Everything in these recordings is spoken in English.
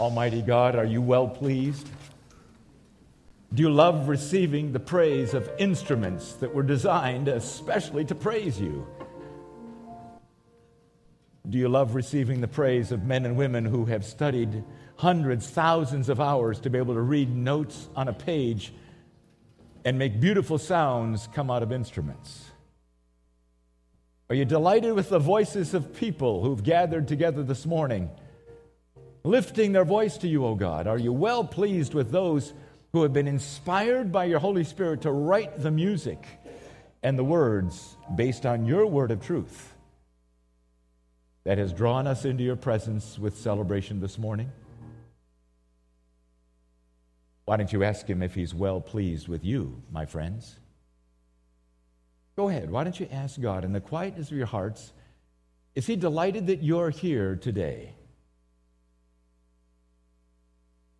Almighty God, are you well pleased? Do you love receiving the praise of instruments that were designed especially to praise you? Do you love receiving the praise of men and women who have studied hundreds, thousands of hours to be able to read notes on a page and make beautiful sounds come out of instruments? Are you delighted with the voices of people who've gathered together this morning, lifting their voice to you, O God? Are you well pleased with those who have been inspired by your Holy Spirit to write the music and the words based on your word of truth that has drawn us into your presence with celebration this morning? Why don't you ask him if he's well pleased with you, my friends? Go ahead. Why don't you ask God in the quietness of your hearts? Is He delighted that you're here today?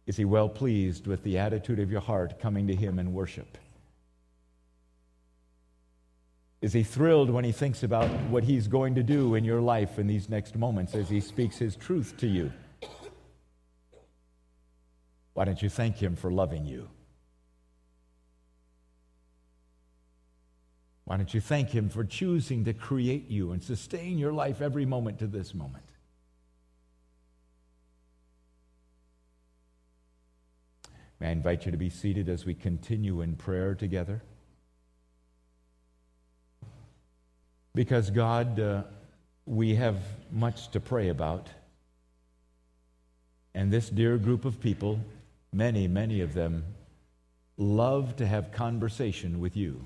Is He well pleased with the attitude of your heart coming to Him in worship? Is He thrilled when He thinks about what He's going to do in your life in these next moments as He speaks His truth to you? Why don't you thank Him for loving you? Why don't you thank Him for choosing to create you and sustain your life every moment to this moment? May I invite you to be seated as we continue in prayer together? Because, God, uh, we have much to pray about. And this dear group of people, many, many of them, love to have conversation with you.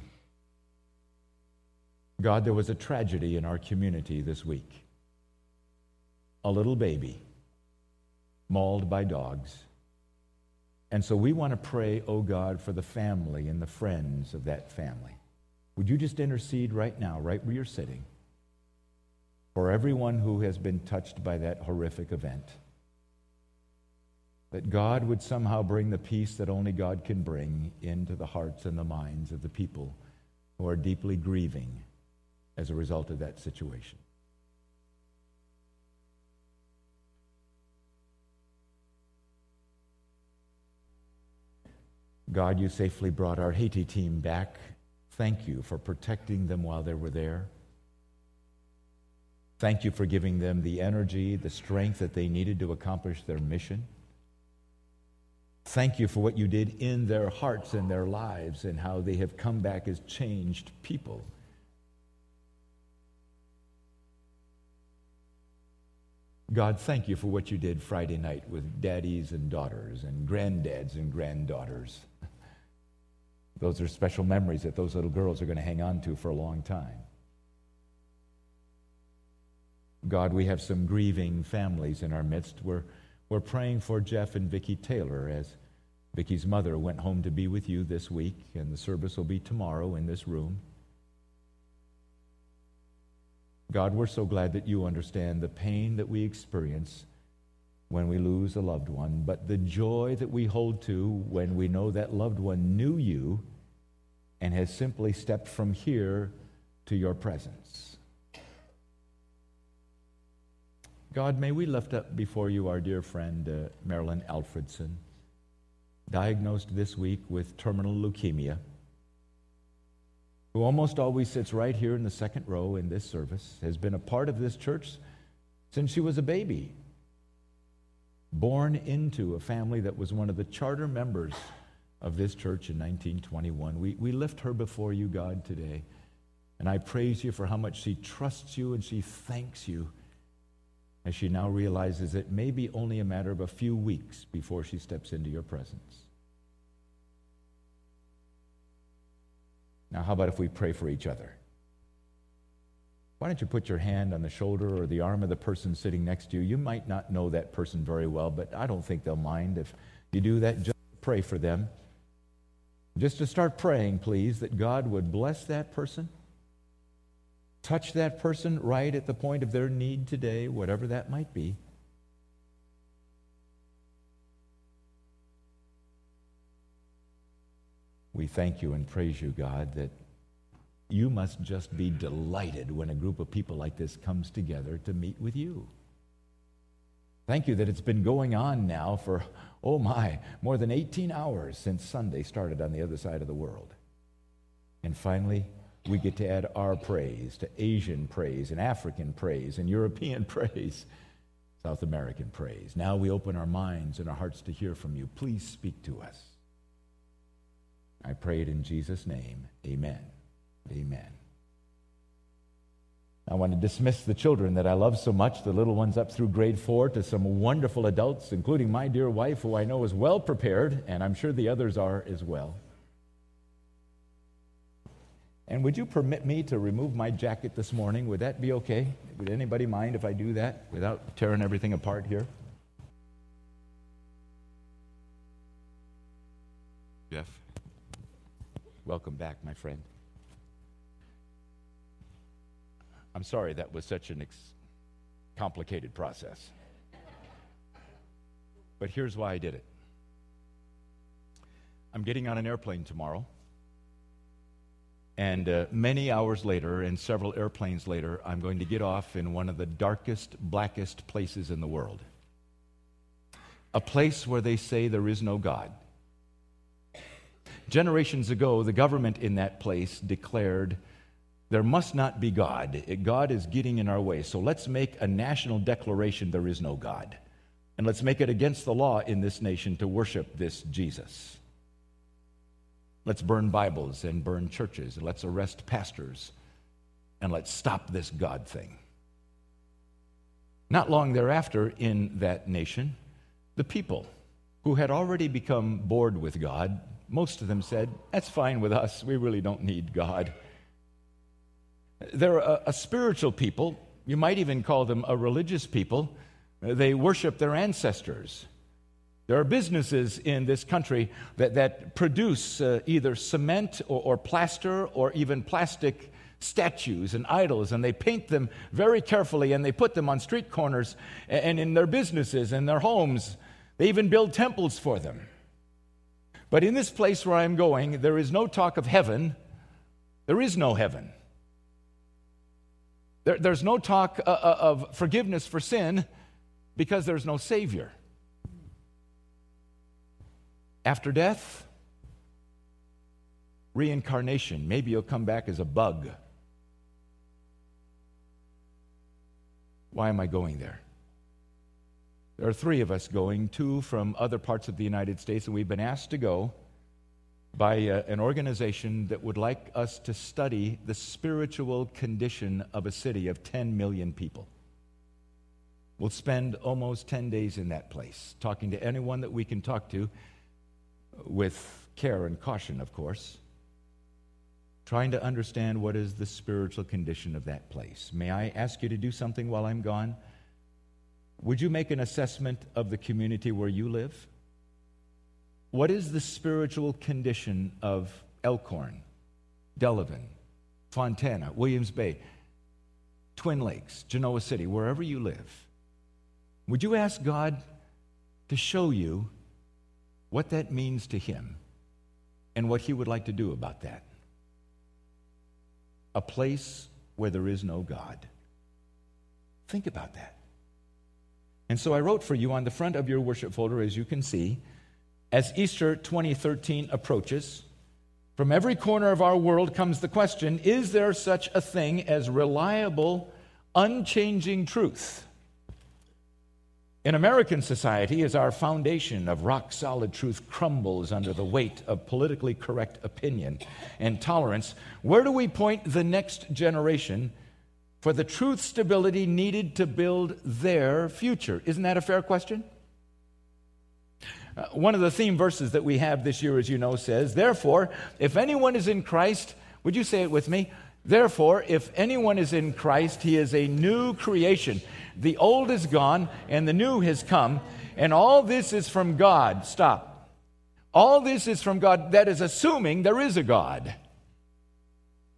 God, there was a tragedy in our community this week. A little baby mauled by dogs. And so we want to pray, oh God, for the family and the friends of that family. Would you just intercede right now, right where you're sitting, for everyone who has been touched by that horrific event? That God would somehow bring the peace that only God can bring into the hearts and the minds of the people who are deeply grieving as a result of that situation. God, you safely brought our Haiti team back. Thank you for protecting them while they were there. Thank you for giving them the energy, the strength that they needed to accomplish their mission. Thank you for what you did in their hearts and their lives and how they have come back as changed people. God, thank you for what you did Friday night with daddies and daughters and granddads and granddaughters. Those are special memories that those little girls are going to hang on to for a long time. God, we have some grieving families in our midst. We're, we're praying for Jeff and Vicki Taylor as Vicki's mother went home to be with you this week, and the service will be tomorrow in this room. God, we're so glad that you understand the pain that we experience when we lose a loved one, but the joy that we hold to when we know that loved one knew you and has simply stepped from here to your presence. God, may we lift up before you our dear friend uh, Marilyn Alfredson, diagnosed this week with terminal leukemia who almost always sits right here in the second row in this service, has been a part of this church since she was a baby. Born into a family that was one of the charter members of this church in 1921. We, we lift her before you, God, today. And I praise you for how much she trusts you and she thanks you as she now realizes it may be only a matter of a few weeks before she steps into your presence. Now, how about if we pray for each other? Why don't you put your hand on the shoulder or the arm of the person sitting next to you? You might not know that person very well, but I don't think they'll mind if you do that. Just pray for them. Just to start praying, please, that God would bless that person, touch that person right at the point of their need today, whatever that might be. We thank you and praise you, God, that you must just be delighted when a group of people like this comes together to meet with you. Thank you that it's been going on now for, oh my, more than 18 hours since Sunday started on the other side of the world. And finally, we get to add our praise to Asian praise and African praise and European praise, South American praise. Now we open our minds and our hearts to hear from you. Please speak to us. I pray it in Jesus' name. Amen. Amen. I want to dismiss the children that I love so much, the little ones up through grade four, to some wonderful adults, including my dear wife, who I know is well prepared, and I'm sure the others are as well. And would you permit me to remove my jacket this morning? Would that be okay? Would anybody mind if I do that without tearing everything apart here? Jeff, welcome back, my friend. I'm sorry that was such an ex- complicated process. But here's why I did it I'm getting on an airplane tomorrow. And uh, many hours later, and several airplanes later, I'm going to get off in one of the darkest, blackest places in the world. A place where they say there is no God. Generations ago, the government in that place declared there must not be God. God is getting in our way. So let's make a national declaration there is no God. And let's make it against the law in this nation to worship this Jesus. Let's burn Bibles and burn churches, and let's arrest pastors, and let's stop this God thing. Not long thereafter, in that nation, the people who had already become bored with God, most of them said, That's fine with us. We really don't need God. They're a, a spiritual people. You might even call them a religious people. They worship their ancestors. There are businesses in this country that, that produce uh, either cement or, or, plaster or even plastic statues and idols, and they paint them very carefully and they put them on street corners and, and in their businesses and their homes. They even build temples for them. But in this place where I'm going, there is no talk of heaven. There is no heaven. There, there's no talk uh, uh, of forgiveness for sin because there's no Savior. After death, reincarnation. Maybe you'll come back as a bug. Why am I going there? There are three of us going, two from other parts of the United States, and we've been asked to go by uh, an organization that would like us to study the spiritual condition of a city of 10 million people. We'll spend almost 10 days in that place, talking to anyone that we can talk to, with care and caution, of course, trying to understand what is the spiritual condition of that place. May I ask you to do something while I'm gone? Would you make an assessment of the community where you live? What is the spiritual condition of Elkhorn, Delavan, Fontana, Williams Bay, Twin Lakes, Genoa City, wherever you live? Would you ask God to show you what that means to Him and what He would like to do about that? A place where there is no God. Think about that. And so I wrote for you on the front of your worship folder, as you can see, as Easter 2013 approaches, from every corner of our world comes the question is there such a thing as reliable, unchanging truth? In American society, as our foundation of rock solid truth crumbles under the weight of politically correct opinion and tolerance, where do we point the next generation for the truth stability needed to build their future? Isn't that a fair question? Uh, one of the theme verses that we have this year, as you know, says, Therefore, if anyone is in Christ, would you say it with me? Therefore, if anyone is in Christ, he is a new creation. The old is gone and the new has come, and all this is from God. Stop. All this is from God. That is assuming there is a God.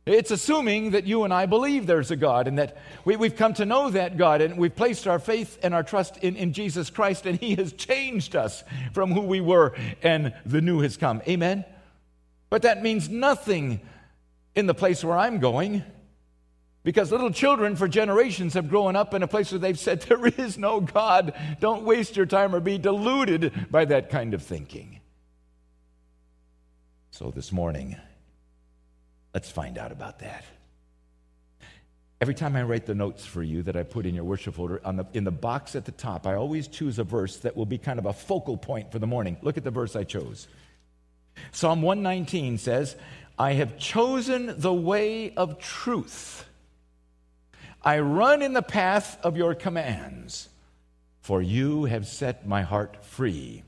It's assuming that you and I believe there's a God and that we, have come to know that God and we've placed our faith and our trust in, in Jesus Christ and He has changed us from who we were and the new has come. Amen? But that means nothing in the place where I'm going. Because little children for generations have grown up in a place where they've said, There is no God. Don't waste your time or be deluded by that kind of thinking. So this morning, let's find out about that. Every time I write the notes for you that I put in your worship folder, the, in the box at the top, I always choose a verse that will be kind of a focal point for the morning. Look at the verse I chose. Psalm 119 says, I have chosen the way of truth. I run in the path of your commands, for you have set my heart free.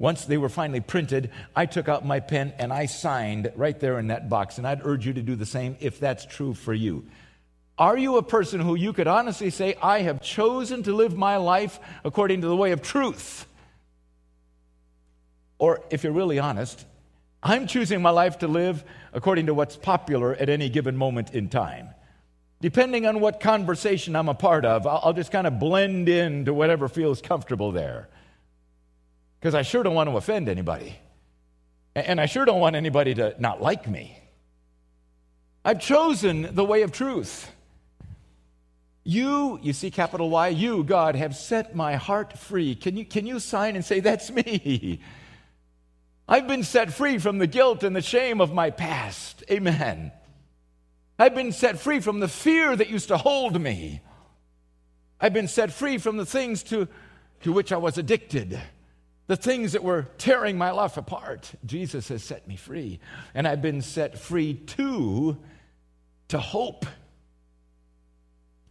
Once they were finally printed, I took out my pen and I signed right there in that box. And I'd urge you to do the same if that's true for you. Are you a person who you could honestly say, I have chosen to live my life according to the way of truth? Or if you're really honest, I'm choosing my life to live according to what's popular at any given moment in time. Depending on what conversation I'm a part of, I'll just kind of blend into whatever feels comfortable there. Because I sure don't want to offend anybody. And I sure don't want anybody to not like me. I've chosen the way of truth. You, you see capital Y, you, God, have set my heart free. Can you, can you sign and say, That's me? I've been set free from the guilt and the shame of my past. Amen. I've been set free from the fear that used to hold me. I've been set free from the things to, to which I was addicted, the things that were tearing my life apart. Jesus has set me free. And I've been set free too to hope,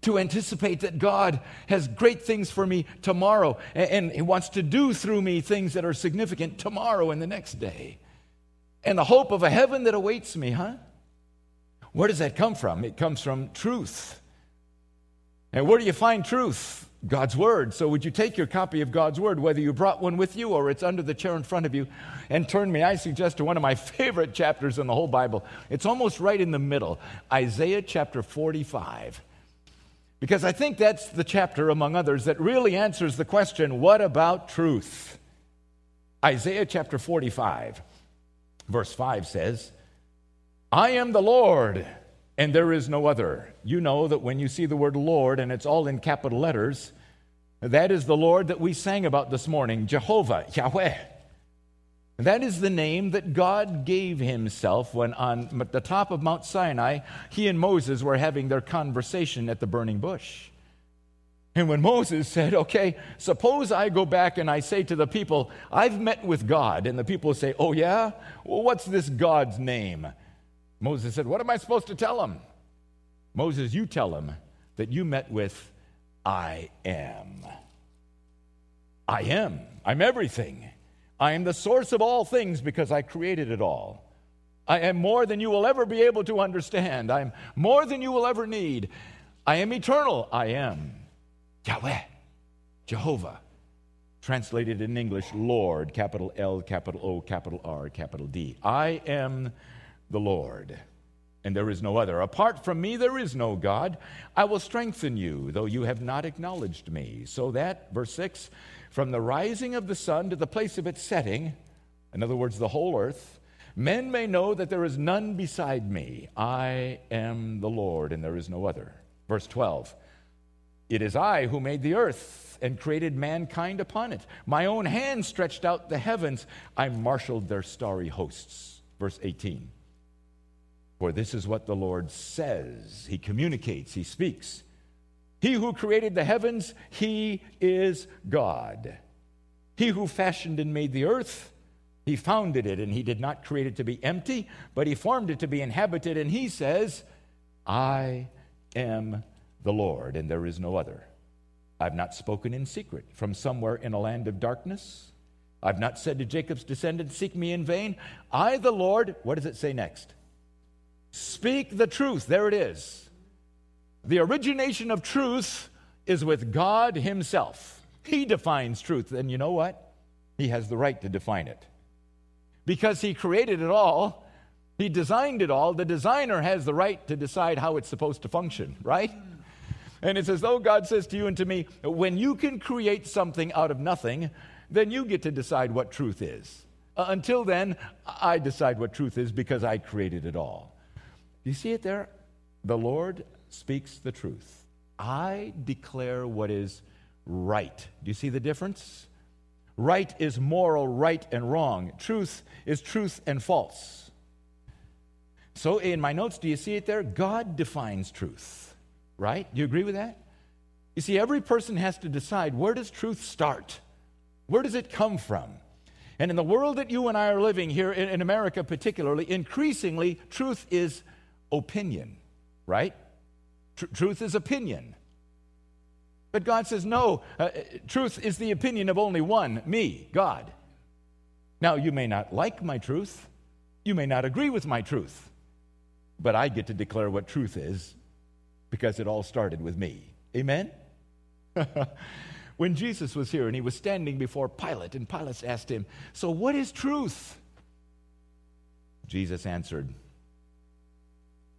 to anticipate that God has great things for me tomorrow, and, He wants to do through me things that are significant tomorrow and the next day. And the hope of a heaven that awaits me, huh? Where does that come from? It comes from truth. And where do you find truth? God's Word. So, would you take your copy of God's Word, whether you brought one with you or it's under the chair in front of you, and turn me, I suggest, to one of my favorite chapters in the whole Bible. It's almost right in the middle Isaiah chapter 45. Because I think that's the chapter, among others, that really answers the question what about truth? Isaiah chapter 45, verse 5 says, I am the Lord, and there is no other. You know that when you see the word Lord, and it's all in capital letters, that is the Lord that we sang about this morning, Jehovah, Yahweh. That is the name that God gave himself when on the top of Mount Sinai, he and Moses were having their conversation at the burning bush. And when Moses said, Okay, suppose I go back and I say to the people, I've met with God, and the people say, Oh, yeah? Well, what's this God's name? Moses said, What am I supposed to tell him? Moses, you tell him that you met with I am. I am. I'm everything. I am the source of all things because I created it all. I am more than you will ever be able to understand. I'm more than you will ever need. I am eternal. I am Yahweh, Jehovah. Translated in English, Lord, capital L, capital O, capital R, capital D. I am the Lord, and there is no other. Apart from me, there is no God. I will strengthen you, though you have not acknowledged me. So that, verse 6, from the rising of the sun to the place of its setting, in other words, the whole earth, men may know that there is none beside me. I am the Lord, and there is no other. Verse 12, it is I who made the earth and created mankind upon it. My own hand stretched out the heavens, I marshaled their starry hosts. Verse 18. For this is what the Lord says. He communicates, He speaks. He who created the heavens, He is God. He who fashioned and made the earth, He founded it, and He did not create it to be empty, but He formed it to be inhabited. And He says, I am the Lord, and there is no other. I've not spoken in secret from somewhere in a land of darkness. I've not said to Jacob's descendants, Seek me in vain. I, the Lord, what does it say next? Speak the truth. There it is. The origination of truth is with God Himself. He defines truth. And you know what? He has the right to define it. Because He created it all, He designed it all. The designer has the right to decide how it's supposed to function, right? And it's as though God says to you and to me, when you can create something out of nothing, then you get to decide what truth is. Uh, until then, I decide what truth is because I created it all. Do you see it there? The Lord speaks the truth. I declare what is right. Do you see the difference? Right is moral, right and wrong. Truth is truth and false. So, in my notes, do you see it there? God defines truth, right? Do you agree with that? You see, every person has to decide where does truth start? Where does it come from? And in the world that you and I are living here, in, America particularly, increasingly, truth is opinion, right? Tr- truth is opinion. But God says, no, uh, truth is the opinion of only one, me, God. Now, you may not like my truth, you may not agree with my truth, but I get to declare what truth is because it all started with me. Amen? when Jesus was here and he was standing before Pilate, and Pilate asked him, So what is truth? Jesus answered,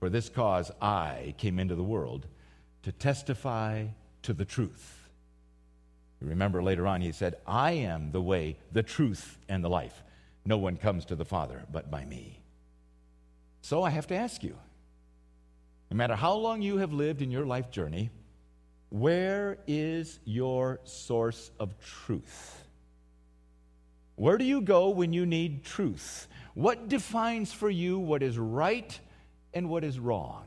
For this cause I came into the world to testify to the truth. You remember later on, he said, I am the way, the truth, and the life. No one comes to the Father but by me. So I have to ask you no matter how long you have lived in your life journey, where is your source of truth? Where do you go when you need truth? What defines for you what is right and what is wrong?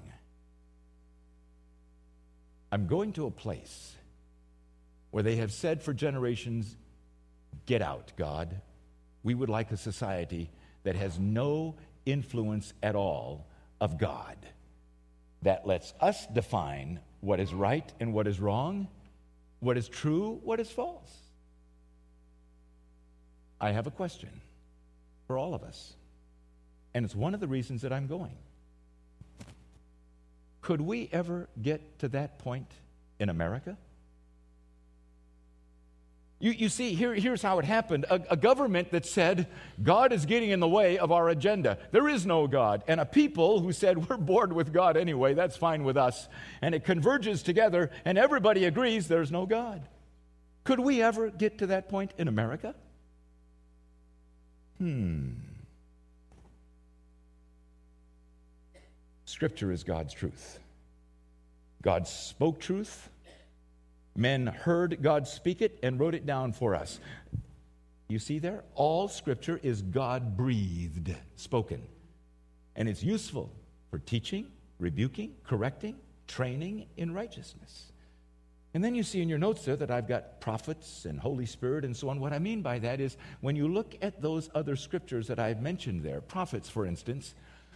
I'm going to a place where they have said for generations, Get out, God. We would like a society that has no influence at all of God, that lets us define what is right and what is wrong, what is true, what is false. I have a question for all of us, and it's one of the reasons that I'm going. Could we ever get to that point in America? You, you see, here, here's how it happened a, a, government that said, God is getting in the way of our agenda. There is no God. And a people who said, We're bored with God anyway, that's fine with us. And it converges together, and everybody agrees there's no God. Could we ever get to that point in America? Hmm. Scripture is God's truth. God spoke truth. Men heard God speak it and wrote it down for us. You see there? All scripture is God breathed, spoken. And it's useful for teaching, rebuking, correcting, training in righteousness. And then you see in your notes there that I've got prophets and Holy Spirit and so on. What I mean by that is when you look at those other scriptures that I've mentioned there, prophets, for instance,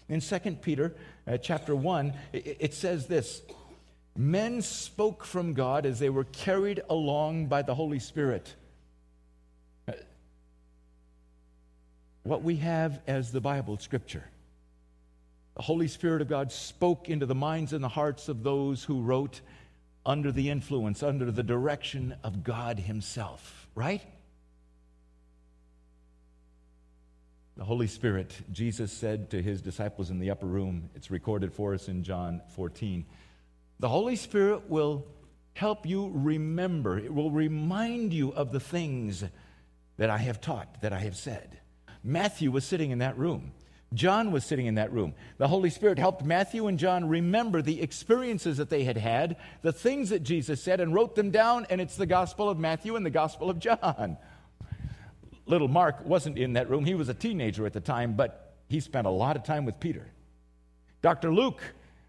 in 2 Peter uh, chapter 1, it, it says this Men spoke from God as they were carried along by the Holy Spirit. Uh, what we have as the Bible, Scripture. The Holy Spirit of God spoke into the minds and the hearts of those who wrote under the influence, under the direction of God Himself, right? The Holy Spirit, Jesus said to his disciples in the upper room, it's recorded for us in John 14. The Holy Spirit will help you remember, it will remind you of the things that I have taught, that I have said. Matthew was sitting in that room. John was sitting in that room. The Holy Spirit helped Matthew and John remember the experiences that they had had, the things that Jesus said, and wrote them down, and it's the Gospel of Matthew and the Gospel of John little Mark wasn't in that room. He was a teenager at the time, but he spent a lot of time with Peter. Dr. Luke,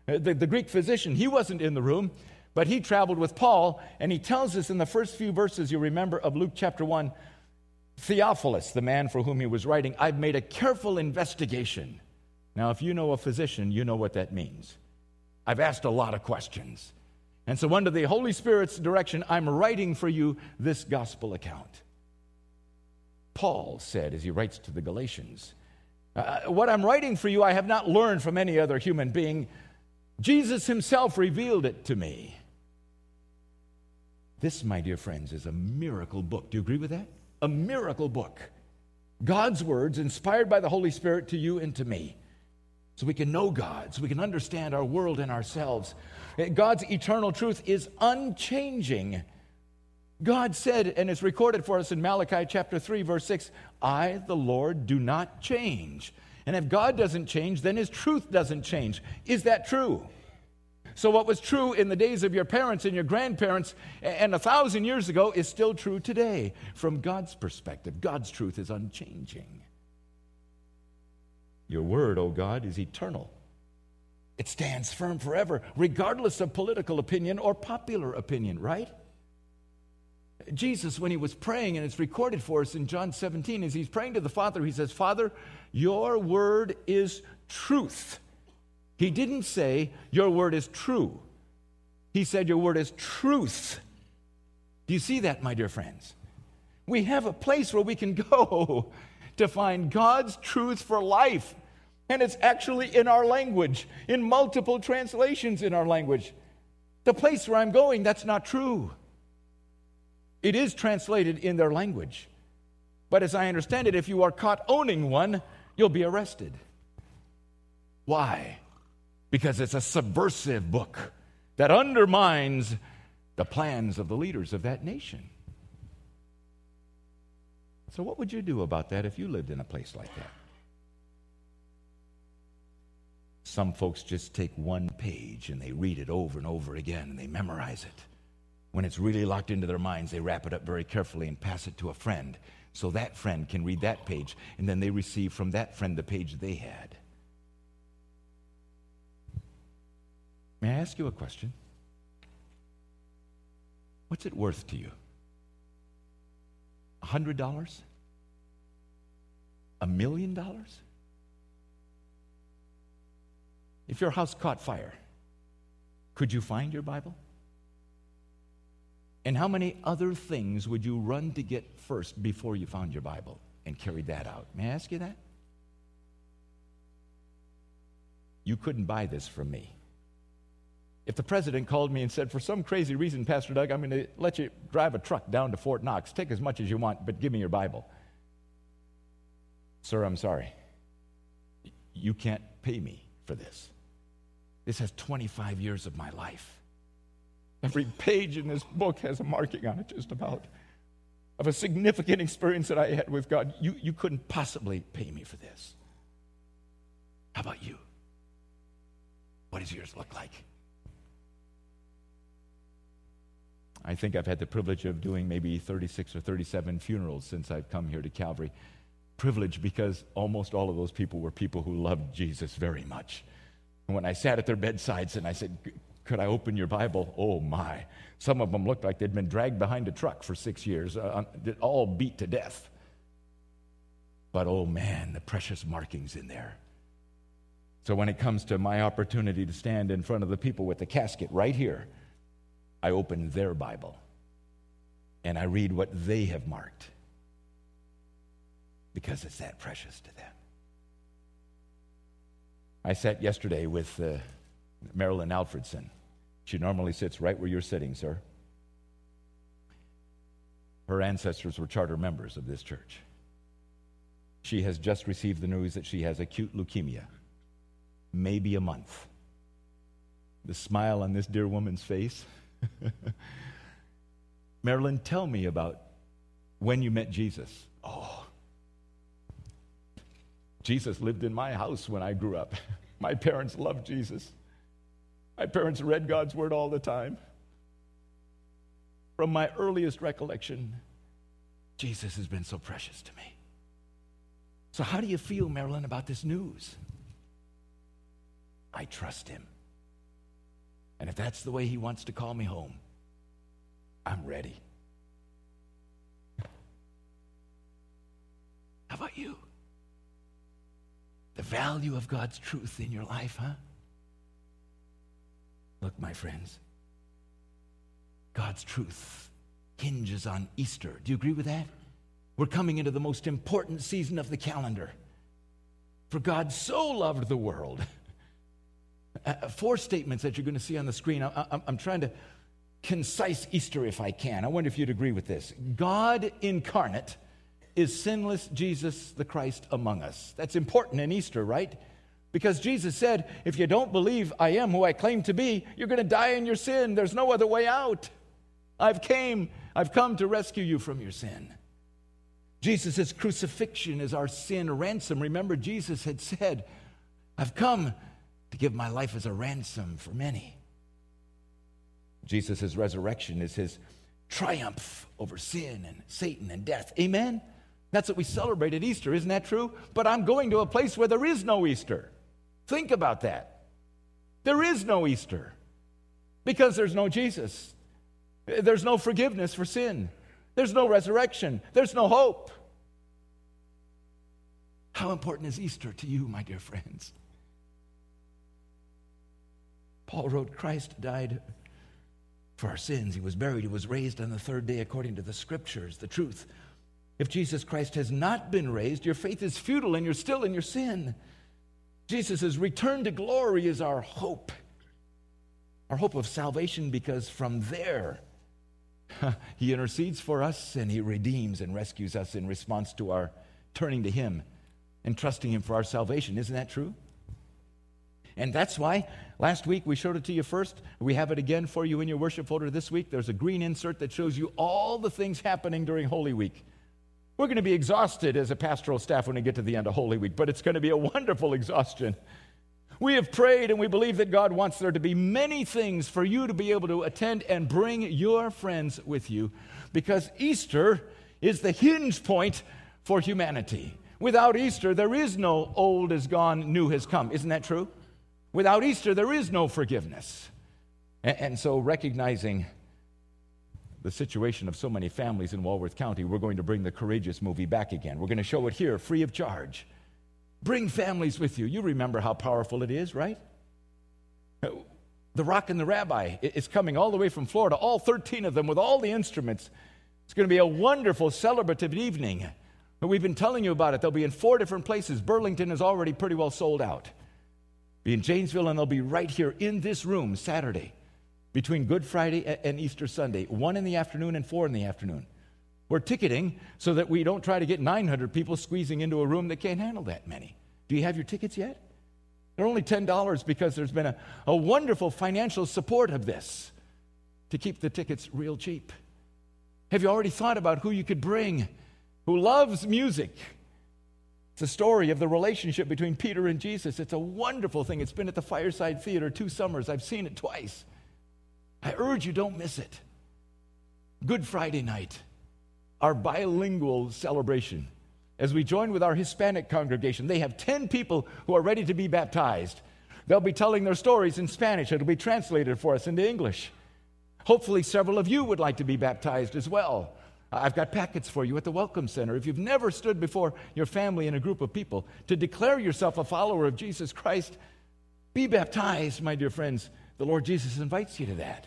uh, the, the Greek physician, he wasn't in the room, but he traveled with Paul, and he tells us in the first few verses, you remember, of Luke chapter 1 Theophilus, the man for whom he was writing, I've made a careful investigation. Now, if you know a physician, you know what that means. I've asked a lot of questions. And so, under the Holy Spirit's direction, I'm writing for you this gospel account. Paul said as he writes to the Galatians. Uh, what I'm writing for you, I have not learned from any other human being. Jesus himself revealed it to me. This, my dear friends, is a miracle book. Do you agree with that? A miracle book. God's words inspired by the Holy Spirit to you and to me. So we can know God, so we can understand our world and ourselves. God's eternal truth is unchanging. God said, and it's recorded for us in Malachi chapter 3, verse 6 I, the Lord, do not change. And if God doesn't change, then his truth doesn't change. Is that true? So, what was true in the days of your parents and your grandparents and a thousand years ago is still true today. From God's perspective, God's truth is unchanging. Your word, O oh God, is eternal. It stands firm forever, regardless of political opinion or popular opinion, right? Jesus, when he was praying, and it's recorded for us in John 17, as he's praying to the Father, he says, Father, your word is truth. He didn't say, Your word is true. He said, Your word is truth. Do you see that, my dear friends? We have a place where we can go to find God's truth for life. And it's actually in our language, in multiple translations in our language. The place where I'm going, that's not true. It is translated in their language. But as I understand it, if you are caught owning one, you'll be arrested. Why? Because it's a subversive book that undermines the plans of the leaders of that nation. So, what would you do about that if you lived in a place like that? Some folks just take one page and they read it over and over again and they memorize it. When it's really locked into their minds, they wrap it up very carefully and pass it to a friend so that friend can read that page and then they receive from that friend the page they had. May I ask you a question? What's it worth to you? A hundred dollars? A million dollars? If your house caught fire, could you find your Bible? And how many other things would you run to get first before you found your Bible and carried that out? May I ask you that? You couldn't buy this from me. If the president called me and said, for some crazy reason, Pastor Doug, I'm going to let you drive a truck down to Fort Knox, take as much as you want, but give me your Bible. Sir, I'm sorry. You can't pay me for this. This has 25 years of my life. Every page in this book has a marking on it, just about, of a significant experience that I had with God. You, you couldn't possibly pay me for this. How about you? What does yours look like? I think I've had the privilege of doing maybe 36 or 37 funerals since I've come here to Calvary. Privilege because almost all of those people were people who loved Jesus very much. And when I sat at their bedsides and I said, Could I open your Bible? Oh my. Some of them looked like they'd been dragged behind a truck for six years, uh, all beat to death. But oh man, the precious markings in there. So when it comes to my opportunity to stand in front of the people with the casket right here, I open their Bible and I read what they have marked because it's that precious to them. I sat yesterday with uh, Marilyn Alfredson. She normally sits right where you're sitting, sir. Her ancestors were charter members of this church. She has just received the news that she has acute leukemia, maybe a month. The smile on this dear woman's face Marilyn, tell me about when you met Jesus. Oh, Jesus lived in my house when I grew up. My parents loved Jesus. My parents read God's word all the time. From my earliest recollection, Jesus has been so precious to me. So, how do you feel, Marilyn, about this news? I trust him. And if that's the way he wants to call me home, I'm ready. How about you? The value of God's truth in your life, huh? Look, my friends, God's truth hinges on Easter. Do you agree with that? We're coming into the most important season of the calendar. For God so loved the world uh, four statements that you're going to see on the screen. I, am trying to concise Easter if I can. I wonder if you'd agree with this. God incarnate is sinless Jesus the Christ among us. That's important in Easter, right? Because Jesus said, if you don't believe I am who I claim to be, you're going to die in your sin. There's no other way out. I've came, I've come to rescue you from your sin. Jesus' crucifixion is our sin ransom. Remember, Jesus had said, I've come to give my life as a ransom for many. Jesus' resurrection is his triumph over sin and Satan and death. Amen? That's what we celebrate at Easter, isn't that true? But I'm going to a place where there is no Easter. Think about that. There is no Easter because there's no Jesus. There's no forgiveness for sin. There's no resurrection. There's no hope. How important is Easter to you, my dear friends? Paul wrote, Christ died for our sins. He was buried. He was raised on the third day according to the scriptures, the truth. If Jesus Christ has not been raised, your faith is futile and you're still in your sin. Jesus' return to glory is our hope, our hope of salvation, because from there, he intercedes for us and he redeems and rescues us in response to our turning to him and trusting him for our salvation. Isn't that true? And that's why last week we showed it to you first. We have it again for you in your worship folder this week. There's a green insert that shows you all the things happening during Holy Week. We're going to be exhausted as a pastoral staff when we get to the end of Holy Week, but it's going to be a wonderful exhaustion. We have prayed and we believe that God wants there to be many things for you to be able to attend and bring your friends with you because Easter is the hinge point for humanity. Without Easter, there is no old is gone, new has come. Isn't that true? Without Easter, there is no forgiveness. And, so, recognizing the situation of so many families in Walworth County, we're going to bring the Courageous movie back again. We're going to show it here free of charge. Bring families with you. You remember how powerful it is, right? The Rock and the Rabbi is coming all the way from Florida, all 13 of them with all the instruments. It's going to be a wonderful celebrative evening. We've been telling you about it. They'll be in four different places. Burlington is already pretty well sold out. Be in Janesville, and they'll be right here in this room Saturday between Good Friday and Easter Sunday, one in the afternoon and four in the afternoon. We're ticketing so that we don't try to get 900 people squeezing into a room that can't handle that many. Do you have your tickets yet? They're only $10 because there's been a, a wonderful financial support of this to keep the tickets real cheap. Have you already thought about who you could bring who loves music? It's a story of the relationship between Peter and Jesus. It's a wonderful thing. It's been at the Fireside Theater two summers. I've seen it twice. I urge you, don't miss it. Good Friday night our bilingual celebration. As we join with our Hispanic congregation, they have 10 people who are ready to be baptized. They'll be telling their stories in Spanish. It'll be translated for us into English. Hopefully, several of you would like to be baptized as well. I've got packets for you at the Welcome Center. If you've never stood before your family and a group of people to declare yourself a follower of Jesus Christ, be baptized, my dear friends. The Lord Jesus invites you to that.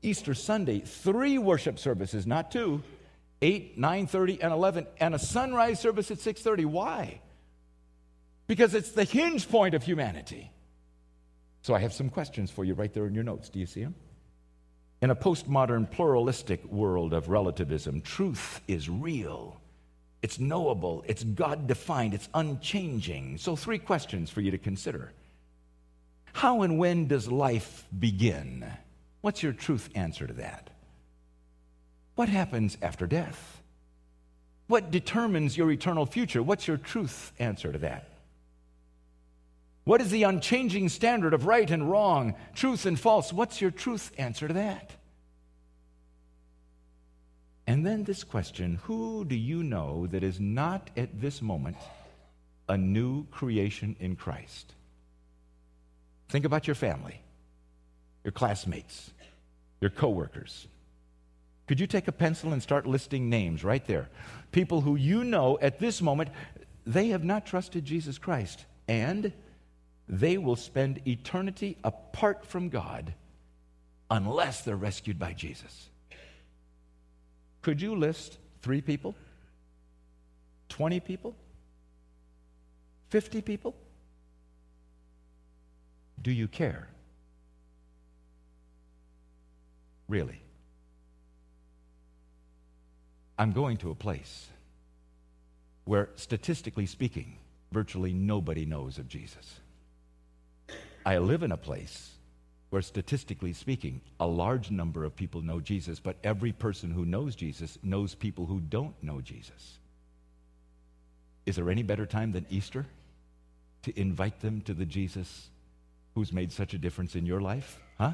Easter Sunday, three worship services, not two. 8, 9:30 and 11 and a sunrise service at 6:30. Why? Because it's the hinge point of humanity. So I have some questions for you right there in your notes. Do you see them? In a postmodern pluralistic world of relativism, truth is real. It's knowable, it's God defined, it's unchanging. So, three questions for you to consider. How and when does life begin? What's your truth answer to that? What happens after death? What determines your eternal future? What's your truth answer to that? What is the unchanging standard of right and wrong, truth and false? What's your truth answer to that? And then this question Who do you know that is not at this moment a new creation in Christ? Think about your family, your classmates, your coworkers, could you take a pencil and start listing names right there? People who you know at this moment, they have not trusted Jesus Christ, and they will spend eternity apart from God unless they're rescued by Jesus. Could you list three people? 20 people? 50 people? Do you care? Really? I'm going to a place where, statistically speaking, virtually nobody knows of Jesus. I live in a place where, statistically speaking, a large number of people know Jesus, but every person who knows Jesus knows people who don't know Jesus. Is there any better time than Easter to invite them to the Jesus who's made such a difference in your life? Huh?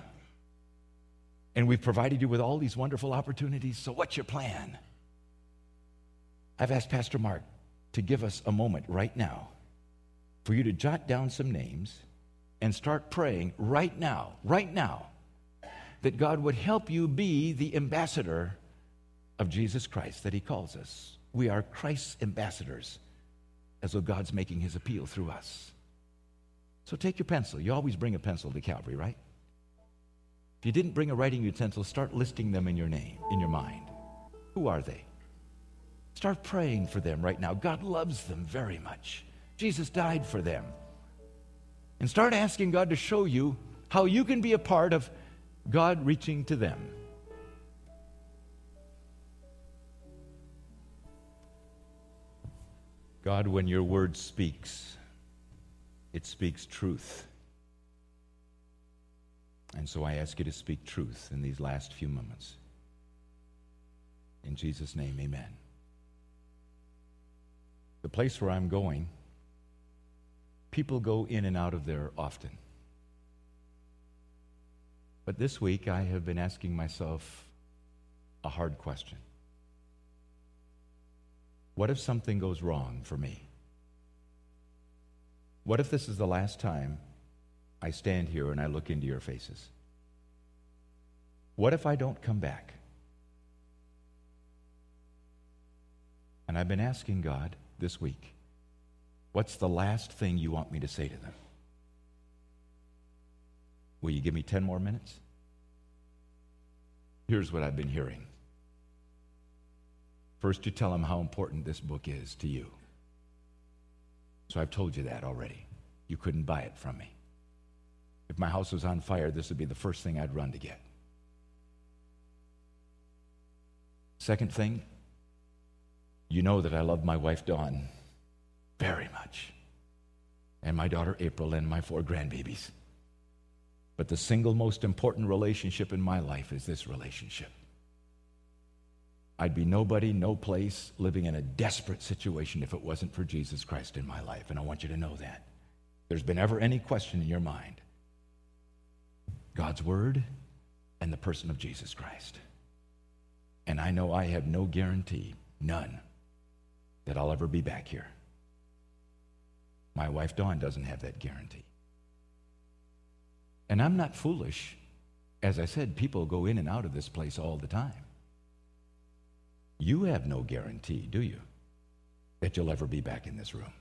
And we've provided you with all these wonderful opportunities. So, what's your plan? I've asked Pastor Mark to give us a moment right now for you to jot down some names and start praying right now, right now, that God would help you be the ambassador of Jesus Christ that He calls us. We are Christ's ambassadors, as though God's making His appeal through us. So take your pencil. You always bring a pencil to Calvary, right? If you didn't bring a writing utensil, start listing them in your name, in your mind. Who are they? Start praying for them right now. God loves them very much. Jesus died for them. And start asking God to show you how you can be a part of God reaching to them. God, when your word speaks, it speaks truth. And so I ask you to speak truth in these last few moments. In Jesus' name, amen. The place where I'm going, people go in and out of there often. But this week, I have been asking myself a hard question What if something goes wrong for me? What if this is the last time I stand here and I look into your faces? What if I don't come back? And I've been asking God this week, what's the last thing you want me to say to them? Will you give me 10 more minutes? Here's what I've been hearing. First, you tell them how important this book is to you. So I've told you that already. You couldn't buy it from me. If my house was on fire, this would be the first thing I'd run to get. Second thing, you know that I love my wife Dawn very much, and my daughter April, and my four grandbabies. But the single most important relationship in my life is this relationship. I'd be nobody, no place, living in a desperate situation if it wasn't for Jesus Christ in my life. And I want you to know that. There's been ever any question in your mind God's Word and the person of Jesus Christ. And I know I have no guarantee, none, that I'll ever be back here. My wife Dawn doesn't have that guarantee. And I'm not foolish. As I said, people go in and out of this place all the time. You have no guarantee, do you, that you'll ever be back in this room?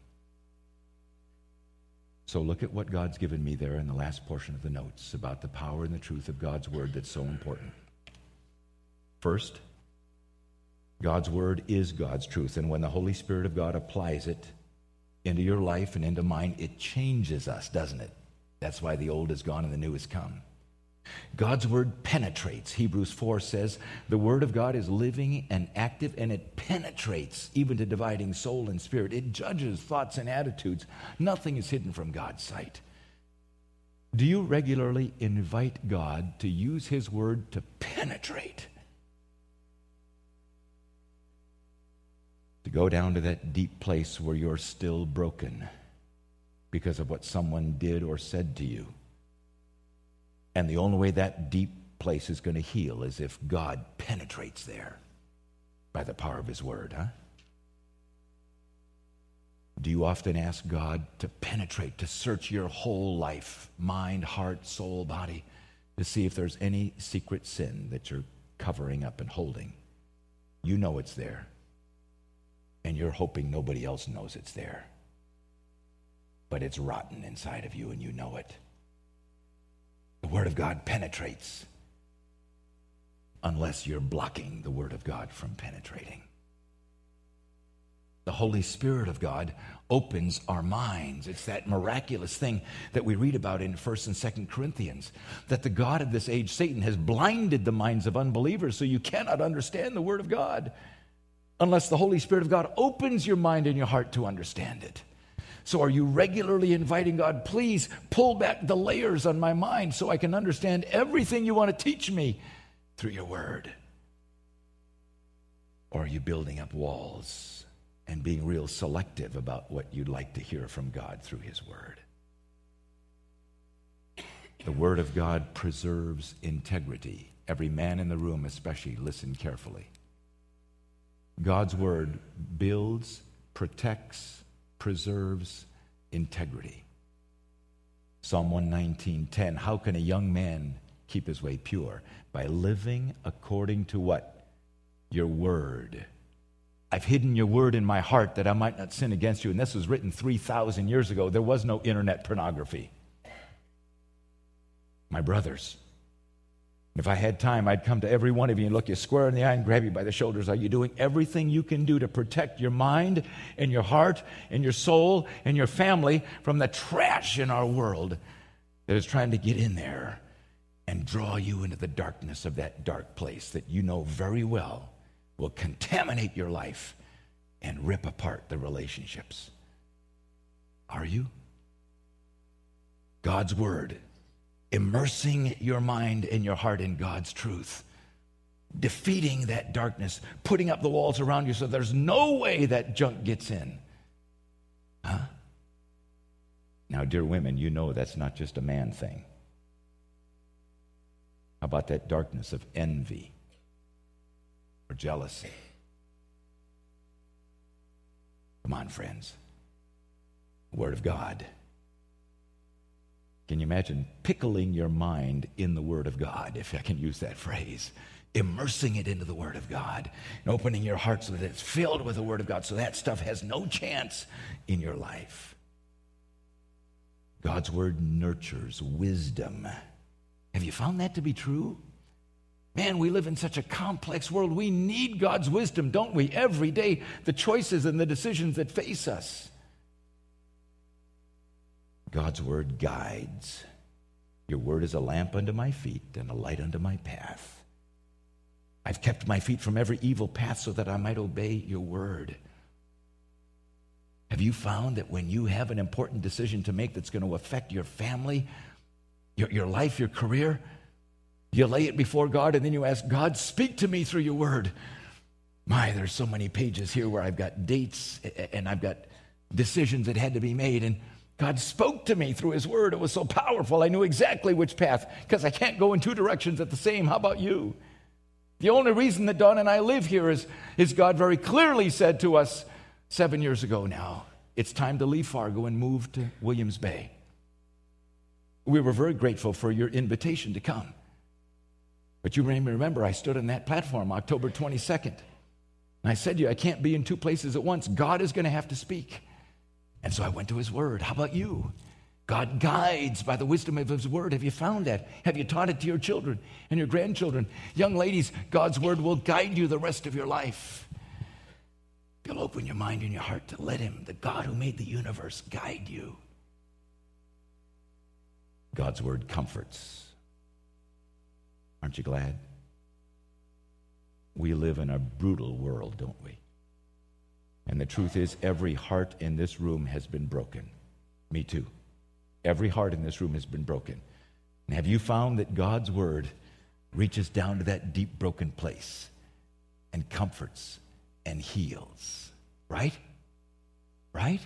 So look at what God's given me there in the last portion of the notes about the power and the truth of God's word that's so important. First, God's word is God's truth. And when the Holy Spirit of God applies it into your life and into mine, it changes us, doesn't it? That's why the old is gone and the new has come. God's word penetrates. Hebrews 4 says the word of God is living and active and it penetrates even to dividing soul and spirit. It judges thoughts and attitudes. Nothing is hidden from God's sight. Do you regularly invite God to use his word to penetrate? To go down to that deep place where you're still broken because of what someone did or said to you and the only way that deep place is going to heal is if God penetrates there by the power of His Word, huh? Do you often ask God to penetrate, to search your whole life, mind, heart, soul, body, to see if there's any secret sin that you're covering up and holding? You know it's there, and you're hoping nobody else knows it's there. But it's rotten inside of you, and you know it. The Word of God penetrates unless you're blocking the Word of God from penetrating. The Holy Spirit of God opens our minds. It's that miraculous thing that we read about in 1st and 2nd Corinthians that the God of this age, Satan, has blinded the minds of unbelievers so you cannot understand the Word of God unless the Holy Spirit of God opens your mind and your heart to understand it. So, are you regularly inviting God, please pull back the layers on my mind so I can understand everything you want to teach me through your word? Or are you building up walls and being real selective about what you'd like to hear from God through his word? The word of God preserves integrity. every man in the room especially, listen carefully. God's word builds, protects, preserves integrity. Psalm 119:10 How can a young man keep his way pure? By living according to what? Your word. I've hidden your word in my heart that I might not sin against you. And this was written 3,000 years ago. There was no internet pornography. My brothers, if I had time, I'd come to every one of you and look you square in the eye and grab you by the shoulders. Are you doing everything you can do to protect your mind and your heart and your soul and your family from the trash in our world that is trying to get in there and draw you into the darkness of that dark place that you know very well will contaminate your life and rip apart the relationships? Are you? God's Word immersing your mind and your heart in God's truth, defeating that darkness, putting up the walls around you so there's no way that junk gets in. Huh? Now, dear women, you know that's not just a man thing. How about that darkness of envy or jealousy? Come on, friends. Word of God. Can you imagine pickling your mind in the Word of God, if I can use that phrase? Immersing it into the Word of God and opening your heart so that it's filled with the Word of God so that stuff has no chance in your life. God's Word nurtures wisdom. Have you found that to be true? Man, we live in such a complex world. We need God's wisdom, don't we? Every day, the choices and the decisions that face us. God's word guides. Your word is a lamp unto my feet and a light unto my path. I've kept my feet from every evil path so that I might obey your word. Have you found that when you have an important decision to make that's going to affect your family, your, your life, your career, you lay it before God and then you ask, God, speak to me through your word. My, there's so many pages here where I've got dates and I've got decisions that had to be made. And God spoke to me through His Word. It was so powerful. I knew exactly which path because I can't go in two directions at the same. How about you? The only reason that Dawn and I live here is, is God very clearly said to us seven years ago now, it's time to leave Fargo and move to Williams Bay. We were very grateful for your invitation to come. But you may remember I stood on that platform October 22nd. And I said to you, I can't be in two places at once. God is going to have to speak. And so I went to his word. How about you? God guides by the wisdom of his word. Have you found that? Have you taught it to your children and your grandchildren? Young ladies, God's word will guide you the rest of your life. You'll open your mind and your heart to let him, the God who made the universe, guide you. God's word comforts. Aren't you glad? We live in a brutal world, don't we? And the truth is, every heart in this room has been broken. Me too. Every heart in this room has been broken. And have you found that God's word reaches down to that deep, broken place and comforts and heals? Right? Right?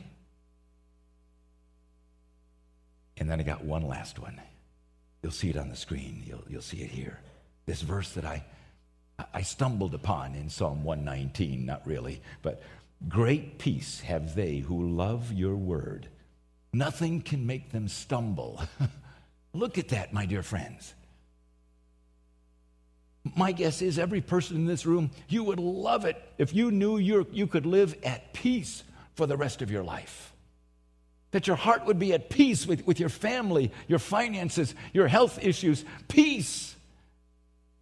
And then I got one last one. You'll see it on the screen. You'll, you'll see it here. This verse that I, I stumbled upon in Psalm 119, not really, but Great peace have they who love your word. Nothing can make them stumble. Look at that, my dear friends. My guess is every person in this room, you would love it if you knew you could live at peace for the rest of your life. That your heart would be at peace with, with your family, your finances, your health issues. Peace.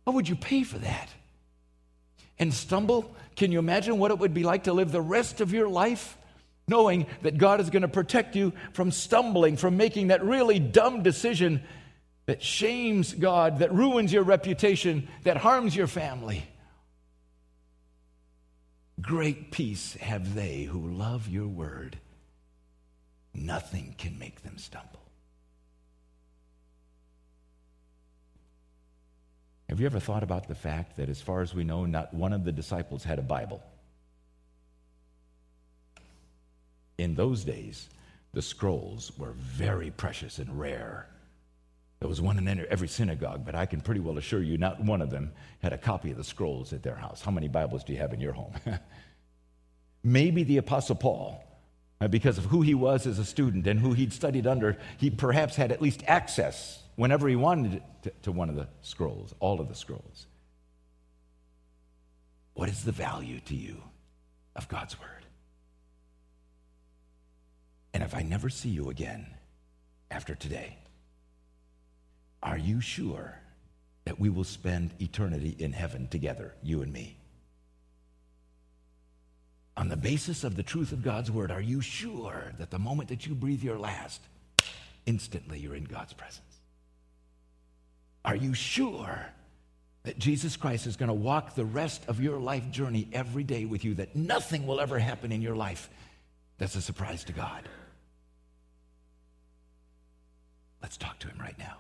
What would you pay for that? And stumble can you imagine what it would be like to live the rest of your life knowing that God is going to protect you from stumbling, from making that really dumb decision that shames God, that ruins your reputation, that harms your family? Great peace have they who love your word. Nothing can make them stumble. Have you ever thought about the fact that, as far as we know, not one of the disciples had a Bible? In those days, the scrolls were very precious and rare. There was one in every synagogue, but I can pretty well assure you not one of them had a copy of the scrolls at their house. How many Bibles do you have in your home? Maybe the Apostle Paul, uh, because of who he was as a student and who he'd studied under, he perhaps had at least access whenever he wanted to, to one of the scrolls, all of the scrolls. What is the value to you of God's Word? And if I never see you again after today, are you sure that we will spend eternity in heaven together, you and me? On the basis of the truth of God's word, are you sure that the moment that you breathe your last, instantly you're in God's presence? Are you sure that Jesus Christ is going to walk the rest of your life journey every day with you, that nothing will ever happen in your life that's a surprise to God? Let's talk to him right now.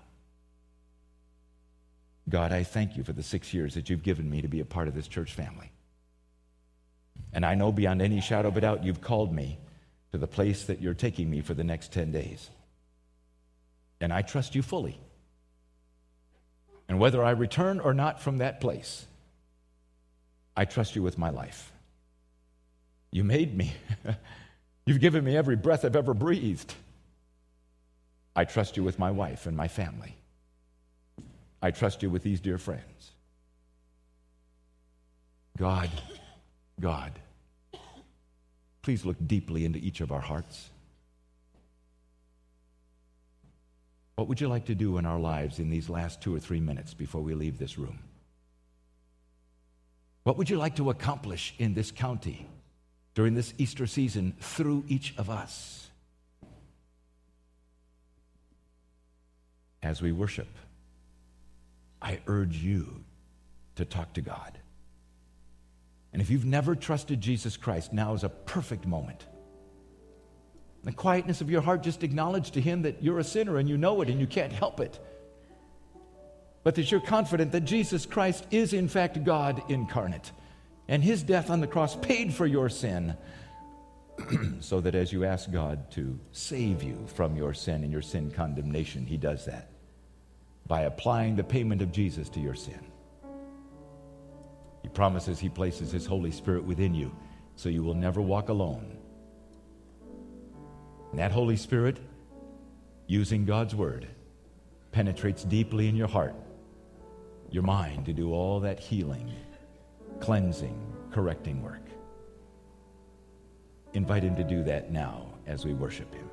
God, I thank you for the six years that you've given me to be a part of this church family. And I know beyond any shadow of a doubt you've called me to the place that you're taking me for the next 10 days. And I trust you fully. And whether I return or not from that place, I trust you with my life. You made me. You've given me every breath I've ever breathed. I trust you with my wife and my family. I trust you with these dear friends. God, God, please look deeply into each of our hearts. What would you like to do in our lives in these last two or three minutes before we leave this room? What would you like to accomplish in this county during this Easter season through each of us? as we worship, I urge you to talk to God. And if you've never trusted Jesus Christ, now is a perfect moment. The quietness of your heart, just acknowledge to Him that you're a sinner and you know it and you can't help it. But that you're confident that Jesus Christ is, in fact, God incarnate. And His death on the cross paid for your sin. so that as you ask God to save you from your sin and your sin condemnation, He does that by applying the payment of Jesus to your sin. He promises He places His Holy Spirit within you so you will never walk alone. And that Holy Spirit, using God's Word, penetrates deeply in your heart, your mind, to do all that healing, cleansing, correcting work. Invite Him to do that now as we worship Him.